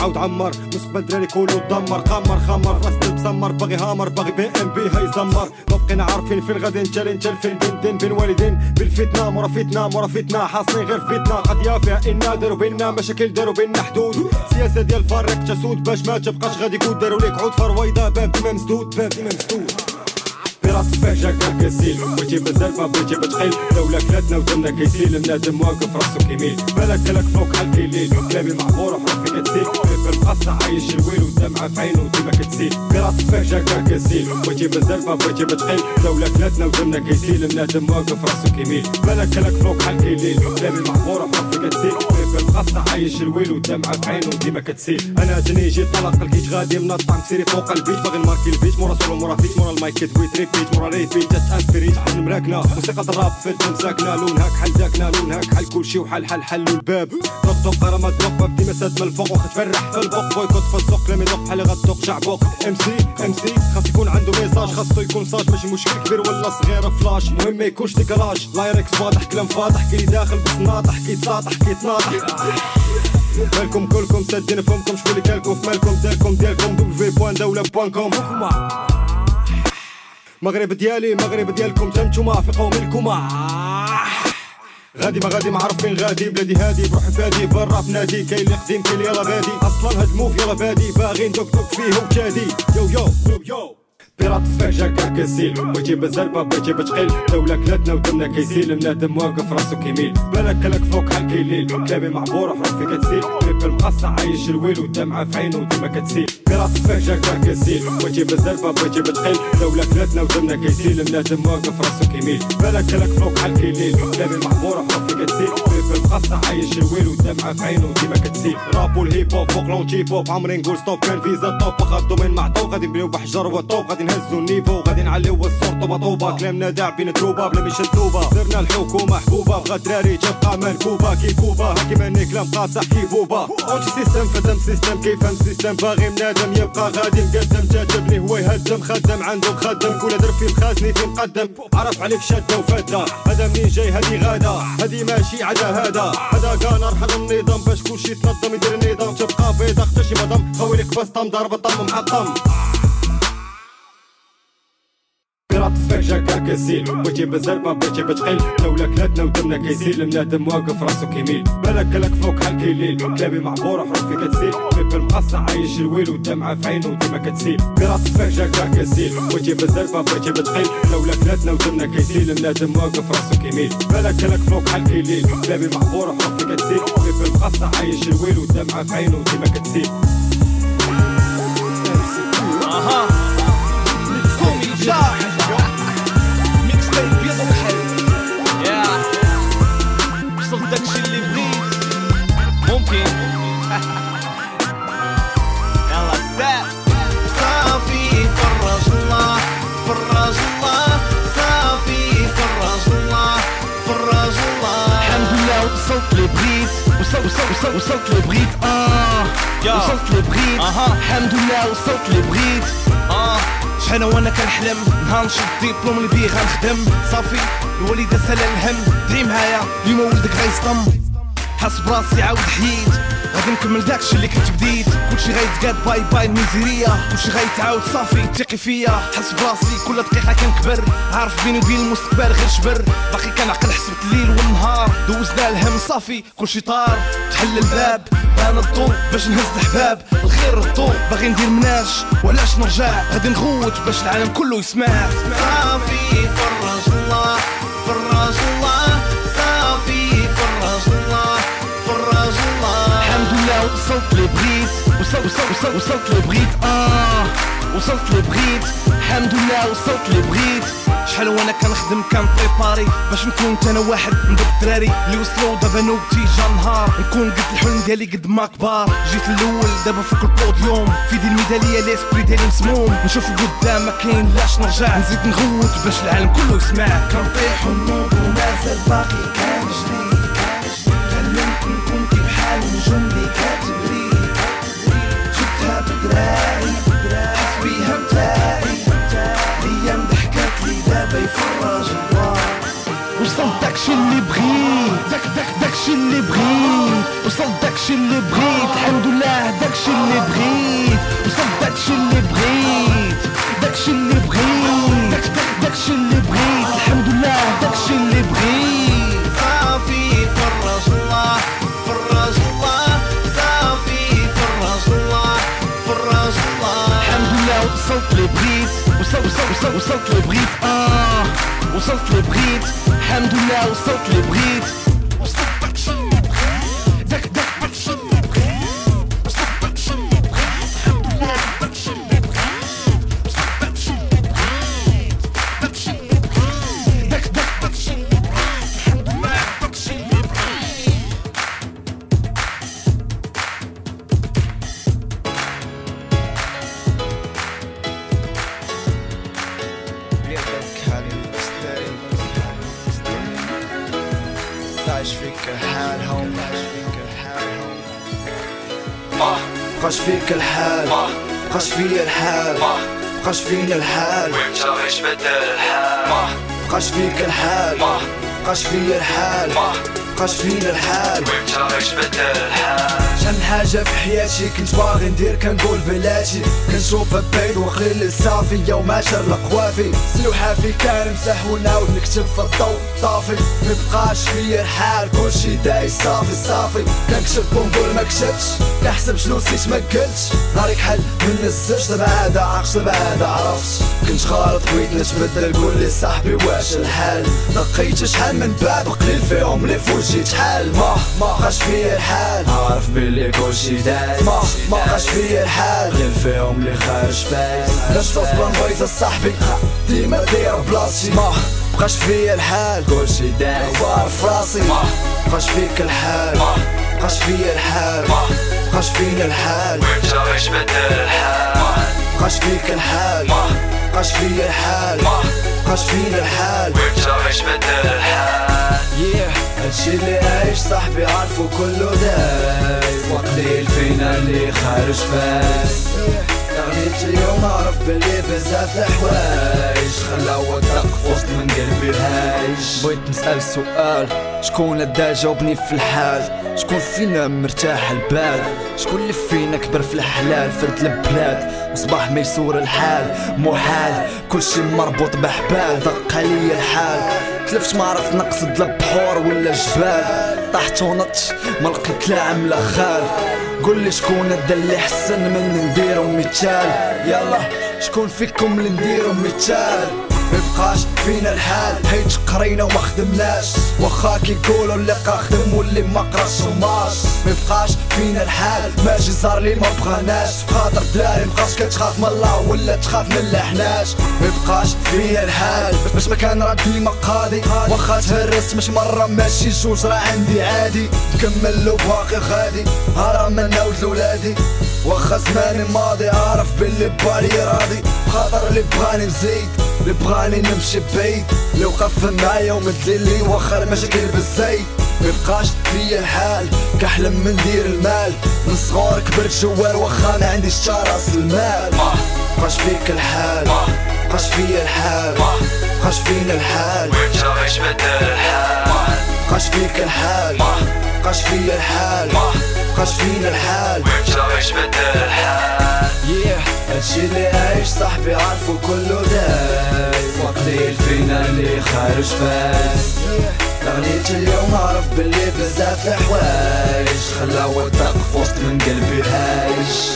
عاود عمر مستقبل دراري كله دمر قمر خمر راس تسمر باغي هامر باغي بي إم بي هاي زمر. ما بقينا عارفين فين غادي نجري نجل فين بين دين بين والدين. بالفتنة مورا فتنة مورا فتنة. حاصلين غير فتنة. قضية فيها إنا داروا بينا مشاكل داروا بينا حدود. سياسة ديال فرق تسود باش ما تبقاش غادي يقود داروا ليك عود. فرويضة باب ديما مسدود باب ديما مسدود. براس فاجا كاكاسيل بغيتي بزاف ما بغيتي بتقيل. دولة كلاتنا ودمنا كيسيل بنادم واقف راسو كيميل بالك كلك فوق حال كيليل كلامي معمور وحروفي كتسيل في القصة عايش الويل والدمعة في عينو ديما كتسيل براس فاجا كاكاسيل بغيتي بزاف ما بغيتي بتقيل. دولة كلاتنا ودمنا كيسيل بنادم واقف راسو كيميل بالك كلك فوق حال كيليل كلامي معمور وحروفي كتسيل في القصة عايش الويل والدمعة في عينو ديما كتسيل. أنا جاني جيت طلق لقيت غادي منطع مسيري فوق البيت باغي نماركي البيت مورا سولو مورا فيت مورا المايك كتويت ريبيت مورا ريبيت تاسبريت عن مراكنا موسيقى الراب في الدم ساكنة لونها كحل داكنا لونها كحل كلشي وحل حل حل الباب. طق راه ما تدق باب ديما ساد من الفوق واخا تفرح في البوق. بويكوت في السوق كلامي دوق بحال غتدوق شعبوق إم سي إم سي. خاص يكون عنده ميساج خاصو يكون صاج ماشي مشكل كبير ولا صغير فلاش. المهم ما يكونش ديكراج لايركس واضح كلام فاضح كي داخل بس ناطح كي تساطح كي تناطح. مالكم كلكم سادين فمكم. شكون اللي كالكم في مالكم؟ دالكم ديالكم. دبليو بوان دولة بوان كوم مغرب ديالي مغرب ديالكم تنتوما في قومكم غادي ما غادي ما عرف فين غادي بلادي هادي بروحي فادي برا في نادي كاين اللي قديم كاين يلا بادي. أصلا هاد الموف يلا بادي باغي ندوك دوك فيه وتادي يو يو يو يو. بيرات فاجا كاكاسيل بغيتي بزربة بغيتي بتقيل دولة كلاتنا ودمنا كيسيل بنادم واقف راسو كيميل. بالك كلك فوق حال كيليل كلامي معبور وحروفي كتسيل. بيب المقصة عايش الويل والدمعة في عينو ديما كتسيل. بيرات فاجا كاكاسيل بغيتي بزربة بغيتي بتقيل دولة كلاتنا ودمنا كيسيل بنادم واقف راسو كيميل. بالك كلك فوق حال كيليل كلامي معبور وحروفي كتسيل. بيب المقصة عايش الويل والدمعة في عينو ديما كتسيل. راب والهيب هوب فوق لونجي بوب عمري نقول ستوب كان فيزا توب واخا الدومين معطوب غادي نبنيو بحجر وطوب. غادي نهزو النيفو غادي نعليو الصوت طوبة كلامنا داع بين تروبة بلا مش التوبة درنا الحكومة حبوبة بغا دراري تبقى منكوبة كي كوبا هاكي ماني كلام قاصح كي بوبا اونتي سيستم فدم سيستم كيفهم سيستم باغي منادم يبقى غادي مقدم. تعجبني هو يهدم خدم عنده مخدم كل در في مخازني في مقدم. عرف عليك شدة وفدة هذا منين جاي؟ هادي غادا هادي ماشي عدا هذا. هذا كان ارحل النظام. باش كلشي يتنظم يدير النظام. تبقى بيضا حتى شي مضم خويلك بسطم ضرب الطم محطم. بيرات فاجا كاكاسيل بغيتي بزربة بغيتي بتقيل. دولة كلاتنا ودمنا كيسيل بنادم واقف راسو كيميل. بالك كلك فوق حال كيليل كلامي معبور وحروفي كتسيل. بيب المقصة عايش الويل والدمعة في عينو ديما كتسيل. بيرات فاجا كاكاسيل بغيتي بزربة بغيتي بتقيل. دولة كلاتنا ودمنا كيسيل بنادم واقف راسو كيميل. بالك كلك فوق حال كيليل كلامي معبور وحروفي كتسيل. بيب المقصة عايش الويل والدمعة في عينو ديما كتسيل. أها قومي جاح الله صافي الله الله. الحمد لله وصلت لبغيت وصلت وصلت وصلت وصلت لبغيت آه يا. وصلت لبغيت أها. الحمد لله وصلت لبغيت آه. شحال وأنا كنحلم نهار نشد الدبلوم اللي بيه غنخدم. صافي الوالدة سالا الهم. دعي معايا اليوم ولدك غيصدم. حاس براسي عاود حييت غادي نكمل داكشي اللي كنت بديت. كلشي غيتقاد باي باي الميزيريا كلشي غيتعاود صافي ثقي فيا. حس براسي كل دقيقة كنكبر. عارف بيني وبين المستقبل غير شبر باقي كنعقل حسبت الليل والنهار. دوزنا الهم صافي كلشي طار. تحل الباب بان الضو باش نهز الحباب الخير الضو باغي ندير مناش وعلاش نرجع؟ غادي نغوت باش العالم كله يسمع. صافي فرج الله الحمد لله وصلت لبغيت وصلت وصلت وصلت وصلت لبغيت آه وصلت لي بغيت الحمد لله وصلت لي بغيت شحال وأنا كنخدم كن préparer باش نكون أنا واحد من دوك الدراري اللي وصلوا دابا نوبتي جا نهار نكون قد الحلم ديالي قد ما كبار جيت الأول دابا فوق البوديوم في دي الميدالية l'esprit ديالي مسموم نشوف قدام ما كاين لاش نرجع نزيد نغوت باش العالم كله يسمع كنطيح ونوض ومازال باقي كنجري وصلت داكشي اللي بغيت داك داك داكشي اللي بغيت وصلت داكشي اللي بغيت الحمد لله داكشي اللي بغيت وصلت داكشي اللي بغيت داكشي اللي بغيت داك داك داكشي اللي بغيت الحمد لله داكشي اللي بغيت صافي فرج الله فرج الله صافي فرج الله فرج الله الحمد لله وصلت لي بغيت وصلت وصلت وصلت وصلت لي بغيت آه وصلت لي بغيت الحمد لله وصلت لي بغيت وصلت بقاش فيا الحال. بقاش فينا الحال. الحال شحال من حاجة في حياتي كنت باغي ندير كنقول بلاتي كنشوفها بعيد وخلي الصافية وما شر قوافي سلوحة في كان مسح ونعاود نكتب في الضوء طافي. مبقاش فيا الحال كلشي دايس صافي صافي. كنكتب ونقول ما كتبتش كنحسب شنو نسيت ما قلتش. نهارك حل من الزج دابا دابا هذا عرفت كنت غلط بغيت نتبدل قول لي صاحبي واش الحال. لقيت شحال من باب قليل فيهم اللي فوجي. شحال؟ ما ما بقاش فيا الحال عارف باللي كلشي دايس ما ما بقاش فيا الحال. قليل فيهم اللي خارج فايز لاش تصبر بغيت صاحبي ديما داير بلاصتي ما بقاش فيا الحال. كلشي دايس أخبار في راسي. ما بقاش فيك الحال. بقاش فيا الحال. بقاش فينا الحال. غيش بدل الحال؟ بقاش فيك الحال. بقاش فيا الحال. بقاش فينا الحال. غيش بدل الحال؟ هادشي اللي عايش صاحبي عارفو كله دايس. وقليل فينا اللي خارج فايز تغنيت اليوم عرف بلي بزاف الحوايج. خلاو الدق وسط من قلبي هايج. بغيت نسأل سؤال. شكون دا جاوبني في الحال؟ شكون فينا مرتاح البال؟ شكون اللي فينا كبر في الحلال؟ فرد البلاد مصباح ميسور الحال. محال كلشي مربوط بحبال. دق عليا الحال. تلفت ما عرفت نقصد لا بحور ولا جبال. طحت ونط ما لقيت لا عملة خال. قول لي شكون دا اللي حسن من نديرو مثال. يلا شكون فيكم اللي نديرو مثال؟ مبقاش فينا الحال. حيت قرينا وما خدمناش واخا كيقولوا اللي خدم واللي ما قراش وماش مبقاش فينا الحال. ماشي صار لي ما بغاناش خاطر دراري مبقاش كتخاف من الله ولا تخاف من الحناش مبقاش فيا الحال. باش ما كان راه ديما قاضي. واخا تهرست مش مرة ماشي جوج راه عندي عادي. نكمل لو باقي غادي. هرا من ناود لولادي. واخا زماني ماضي عارف باللي بالي راضي. خاطر اللي بغاني نزيد. اللي بغاني نمشي بعيد. لو وقف معايا ومدلي واخا المشاكل بالزيت. مبقاش فيا الحال كحلم من ندير المال. من صغار كبرت جوال واخا ما عنديش تا راس المال. بقاش فيك الحال بقاش فيا الحال بقاش فينا الحال. غيش بدل الحال. بقاش فيك الحال بقاش فيا الحال بقاش فينا الحال. غيش بدل الحال. Yeah. هادشي اللي عايش صاحبي عارفو كله وقليل فينا اللي خارج فايز. تغنيت اليوم عرف باللي بزاف الحوايج. خلاو الدق في وسط من قلبي هايش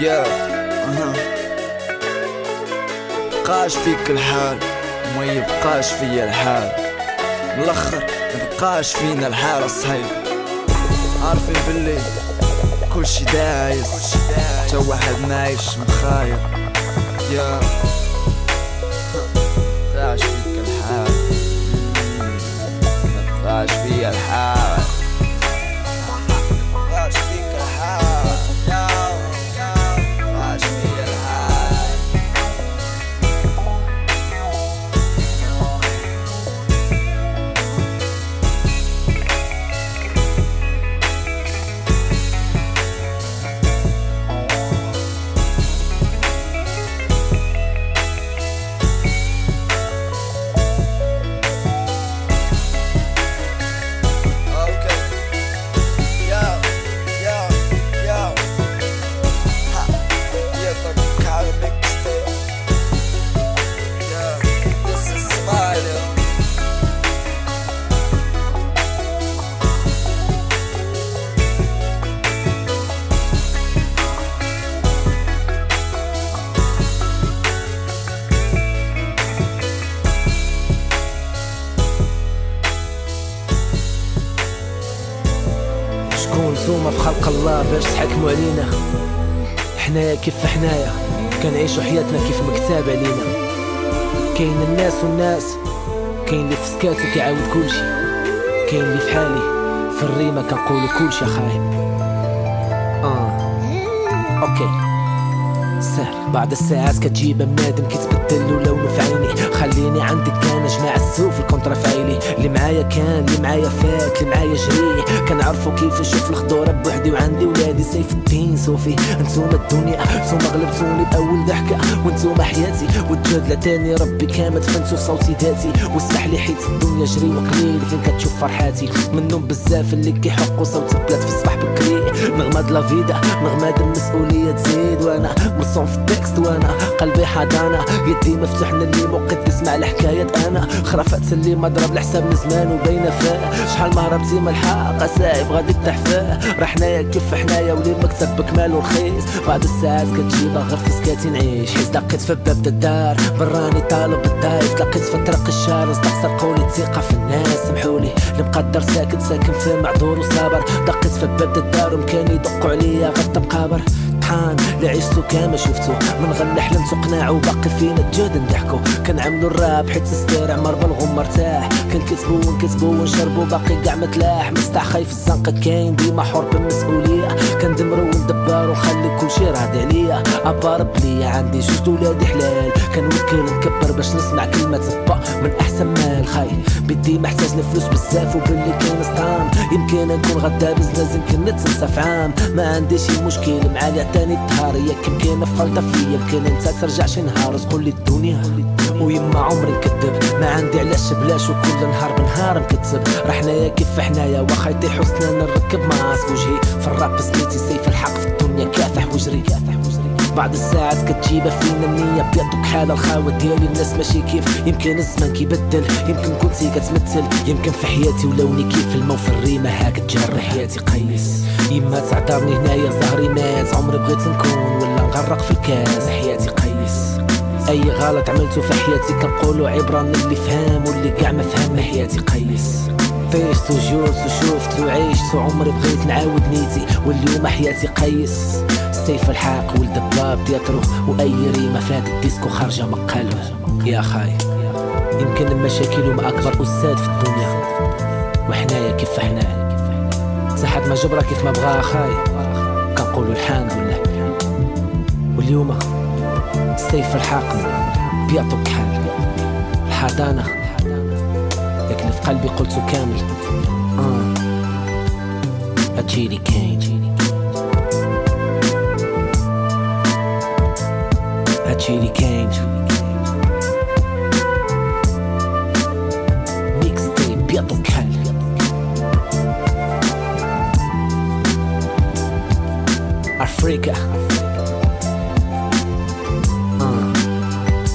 يا أها. بقاش فيك الحال وما يبقاش فيا الحال. ملخر مبقاش فينا الحال الصهيب عارفين باللي كلشي دايس. تا واحد معايش مخاير يا. طاعش فيك الحال. ما فيا كيف حنايا؟ كنعيشوا حياتنا كيف مكتاب علينا كاين الناس والناس كاين اللي في سكاتو كيعاود كلشي. كاين اللي في حالي في الريمة كنقولوا كلشي خاي آه أوكي. سهل. بعد الساعات كتجيب بنادم كيتبدل له لونه في عيني. خليني عندك كان جماعة السوق في الكونترا فايلي اللي معايا كان اللي معايا فات اللي معايا جري. كنعرفو كيف نشوف الخضورة بوحدي وعندي ولادي سيف الدين. صوفي انتوما الدنيا نتوما غلبتوني بأول ضحكة. وانتوما حياتي والجهد لا تاني. ربي كامل دفنتو صوتي ذاتي. واسمح لي حيت الدنيا جري وقليل. فين كتشوف فرحاتي؟ منهم بزاف اللي كيحقوا صوت البلاد في الصباح بكري نغمة د لا فيدا نغمة المسؤولية تزيد. وأنا مرسوم في التكست. وأنا قلبي حضانة. يدي مفتوح للي موقت تسمع الحكايات أنا. خرافات اللي ما ضرب الحساب من زمان وبين فاه شحال ما هربتي من الحق سايب غادي تحفاه راه حنايا كيف حنايا ولي المكتب بكمال ورخيص. بعد الساعات كتجيبها غير في سكاتي نعيش. حيت لقيت في باب الدار براني طالب الضايف لقيت في طرق الشارع استخسر قولي الثقة في الناس. سمحولي اللي مقدر ساكت ساكن في معذور وصابر. دقيت في باب الدار ومكان يدقوا عليا غدا مقابر طحان اللي عشتو كامل شفتو من غنى حلمت وقناع وباقي فينا الجهد نضحكو كنعملو الراب حيت ستير عمر بالغم مرتاح. كنكتبو ونكتبو ونشربو باقي كاع متلاح. مستع خايف الزنقة كاين ديما حر بالمسؤولية. كندمرو وندبر ونخلي كلشي راضي عليا. ابارب ليا عندي جوج دولادي حلال. كنوكل نكبر باش نسمع كلمة با من أحسن مال خاي. بدي محتاج لفلوس بزاف وباللي كاين سطام يمكن نكون غدا بزنس يمكن نتنسى في عام ما عنديش مشكل معايا تاني الطهار ياك يمكن فلطة فيا يمكن انت ترجع شي نهار. تقول لي الدنيا ويما عمري نكذب. ما عندي علاش بلاش وكل نهار بنهار نكتب راه حنايا كيف حنايا واخا يطيح حسنا نركب ماسك. وجهي في الراب سميتي سيف الحق في الدنيا كافح وجري. بعد الساعات كتجيبها فينا النية بيضك حالة الخاوة ديالي. الناس ماشي كيف؟ يمكن الزمان كيبدل يمكن كنتي كتمثل. يمكن في حياتي ولوني كيف المو في الريمة هاك تجرح حياتي قيس. يما تعذرني هنايا ظهري مات. عمري بغيت نكون ولا نغرق في الكاس. حياتي قيس. أي غلط عملته في حياتي كنقولوا عبرة من اللي فهم واللي كاع ما فهم. حياتي قيس. طيشت وجوت وشوفت وعيشت وعمري بغيت نعاود نيتي واليوم حياتي قيس سيف الحاق ولد الباب تياترو وأي ريمة فات الديسكو خارجة مقالو يا خاي يمكن المشاكل هما أكبر أستاذ في الدنيا. وحنايا كيف حنايا سحد ما جبرة كيف ما بغا خاي. كنقولوا الحمد لله واليوم سيف الحضانة لكن اللي في قلبي قلته كامل. آه. أجيلي كاين أجيلي كاين ميكس تيب بيعطوا كحال أفريقيا. آه.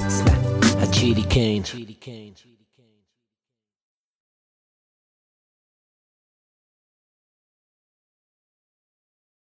اسمع. أجيلي كاين